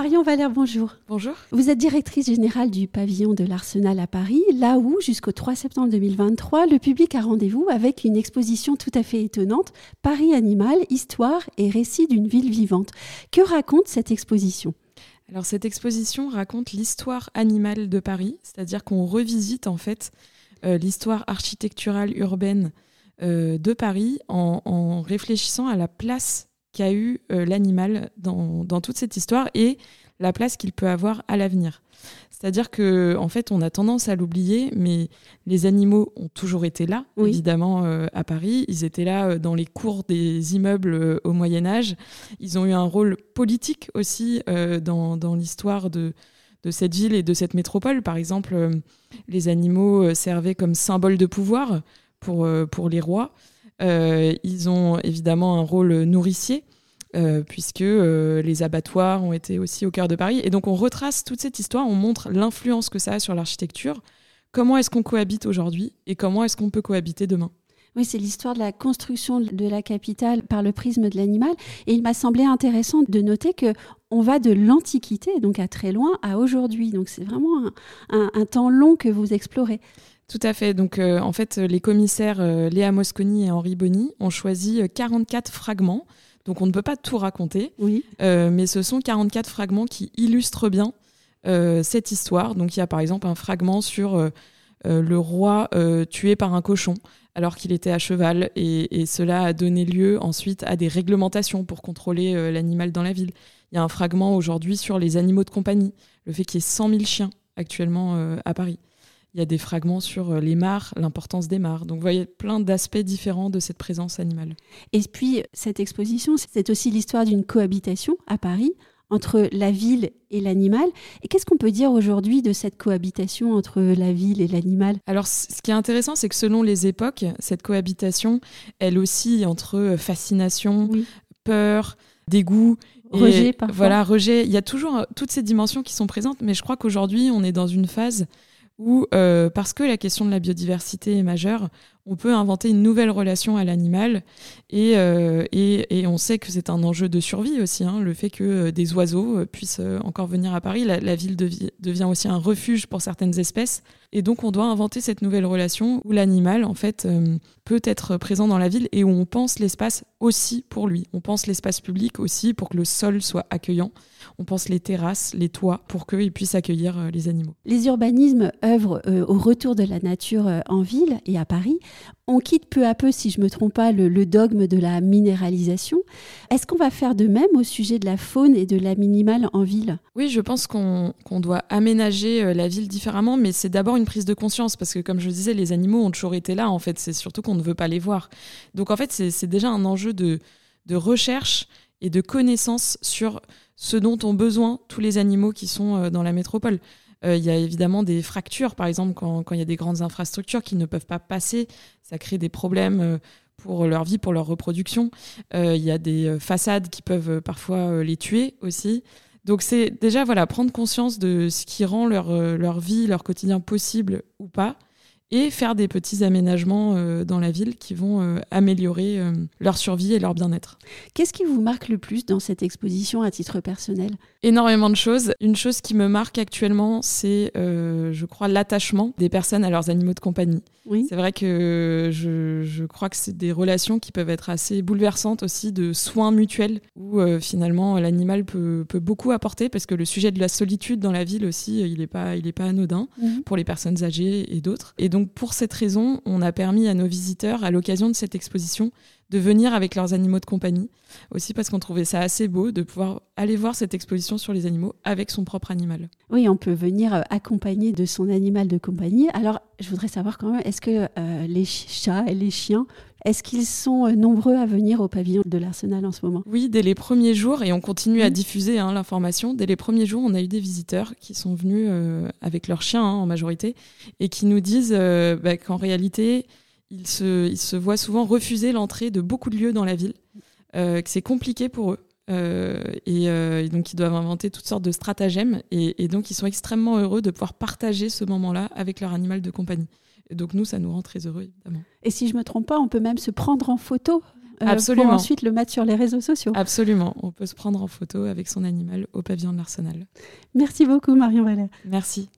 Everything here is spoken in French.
Marion Valère, bonjour. Bonjour. Vous êtes directrice générale du pavillon de l'Arsenal à Paris, là où, jusqu'au 3 septembre 2023, le public a rendez-vous avec une exposition tout à fait étonnante, Paris Animal, histoire et récit d'une ville vivante. Que raconte cette exposition? Alors cette exposition raconte l'histoire animale de Paris, c'est-à-dire qu'on revisite en fait euh, l'histoire architecturale urbaine euh, de Paris en, réfléchissant à la place qu'a eu euh, l'animal dans, toute cette histoire et la place qu'il peut avoir à l'avenir. C'est-à-dire que en fait, on a tendance à l'oublier, mais les animaux ont toujours été là, évidemment, euh, à Paris. Ils étaient là dans les cours des immeubles au Moyen Âge. Ils ont eu un rôle politique aussi dans, dans l'histoire de, de cette ville et de cette métropole. Par exemple, les animaux servaient comme symbole de pouvoir pour, euh, pour les rois. Euh, ils ont évidemment un rôle nourricier. Euh, puisque les abattoirs ont été aussi au cœur de Paris. Et donc on retrace toute cette histoire, on montre l'influence que ça a sur l'architecture, comment est-ce qu'on cohabite aujourd'hui et comment est-ce qu'on peut cohabiter demain? Oui, c'est l'histoire de la construction de la capitale par le prisme de l'animal. Et il m'a semblé intéressant de noter que on va de l'Antiquité, donc à très loin, à aujourd'hui. Donc c'est vraiment un, temps long que vous explorez. Tout à fait. Donc, euh, en fait, les commissaires euh, Léa Mosconi et Henri Bonny ont choisi 44 euh, fragments. Donc, on ne peut pas tout raconter. Oui. mais ce sont 44 fragments qui illustrent bien cette histoire. Donc, il y a par exemple un fragment sur le roi tué par un cochon alors qu'il était à cheval. Et, et, cela a donné lieu ensuite à des réglementations pour contrôler l'animal dans la ville. Il y a un fragment aujourd'hui sur les animaux de compagnie, le fait qu'il y ait 100 000 chiens actuellement à Paris. Il y a des fragments sur euh, les mares, l'importance des mares. Donc vous voyez plein d'aspects différents de cette présence animale. Et puis cette exposition, c'est aussi l'histoire d'une cohabitation à Paris entre la ville et l'animal. Et qu'est-ce qu'on peut dire aujourd'hui de cette cohabitation entre la ville et l'animal? Alors, ce qui est intéressant, c'est que selon les époques, cette cohabitation, elle aussi entre euh, fascination, peur, dégoût. Rejet, parfois. Voilà, rejet. Il y a toujours euh, toutes ces dimensions qui sont présentes, mais je crois qu'aujourd'hui, on est dans une phase où, euh, parce que la question de la biodiversité est majeure, on peut inventer une nouvelle relation à l'animal. Et, euh, et, on sait que c'est un enjeu de survie aussi, hein, le fait que euh, des oiseaux puissent encore venir à Paris. La, ville devient aussi un refuge pour certaines espèces. Et donc on doit inventer cette nouvelle relation où l'animal, en fait, peut être présent dans la ville et où on pense l'espace aussi pour lui. On pense l'espace public aussi pour que le sol soit accueillant. On pense les terrasses, les toits pour qu'ils puissent accueillir les animaux. Les urbanismes œuvrent au retour de la nature en ville et à Paris. On quitte peu à peu, si je ne me trompe pas, le, dogme de la minéralisation. Est-ce qu'on va faire de même au sujet de la faune et de la minimale en ville? Oui, je pense qu'on doit aménager euh, la ville différemment, mais c'est d'abord une prise de conscience, parce que comme je disais, les animaux ont toujours été là, en fait, c'est surtout qu'on ne veut pas les voir. Donc en fait, c'est déjà un enjeu de, de recherche et de connaissance sur ce dont ont besoin tous les animaux qui sont euh, dans la métropole. Euh, il y a évidemment des fractures, par exemple, quand, il y a des grandes infrastructures qui ne peuvent pas passer, ça crée des problèmes euh, pour leur vie, pour leur reproduction. Euh, il y a des façades qui peuvent parfois les tuer aussi. Donc c'est déjà voilà prendre conscience de ce qui rend leur, leur vie, leur quotidien possible ou pas, et faire des petits aménagements euh, dans la ville qui vont euh, améliorer euh, leur survie et leur bien-être. Qu'est-ce qui vous marque le plus dans cette exposition à titre personnel? Énormément de choses. Une chose qui me marque actuellement, c'est, je crois, l'attachement des personnes à leurs animaux de compagnie. Oui. C'est vrai que je, je crois que c'est des relations qui peuvent être assez bouleversantes aussi de soins mutuels où finalement l'animal peut, peut, beaucoup apporter parce que le sujet de la solitude dans la ville aussi, il n'est pas, il est pas anodin mhm. pour les personnes âgées et d'autres. Et donc donc pour cette raison, on a permis à nos visiteurs, à l'occasion de cette exposition, de venir avec leurs animaux de compagnie. Aussi parce qu'on trouvait ça assez beau de pouvoir aller voir cette exposition sur les animaux avec son propre animal. Oui, on peut venir euh, accompagner de son animal de compagnie. Alors, je voudrais savoir quand même, est-ce que euh, les chats et les chiens, est-ce qu'ils sont euh, nombreux à venir au pavillon de l'Arsenal en ce moment? Oui, dès les premiers jours, et on continue à diffuser hein, l'information, dès les premiers jours, on a eu des visiteurs qui sont venus avec leurs chiens hein, en majorité, et qui nous disent bah, qu'en réalité, ils se, voient souvent refuser l'entrée de beaucoup de lieux dans la ville, euh, que c'est compliqué pour eux. Euh, euh, et, donc ils doivent inventer toutes sortes de stratagèmes et, donc ils sont extrêmement heureux de pouvoir partager ce moment-là avec leur animal de compagnie. Et donc nous, ça nous rend très heureux évidemment. Et si je me trompe pas, on peut même se prendre en photo pour ensuite le mettre sur les réseaux sociaux. Absolument, on peut se prendre en photo avec son animal au pavillon de l'Arsenal. Merci beaucoup Marion Valère. Merci.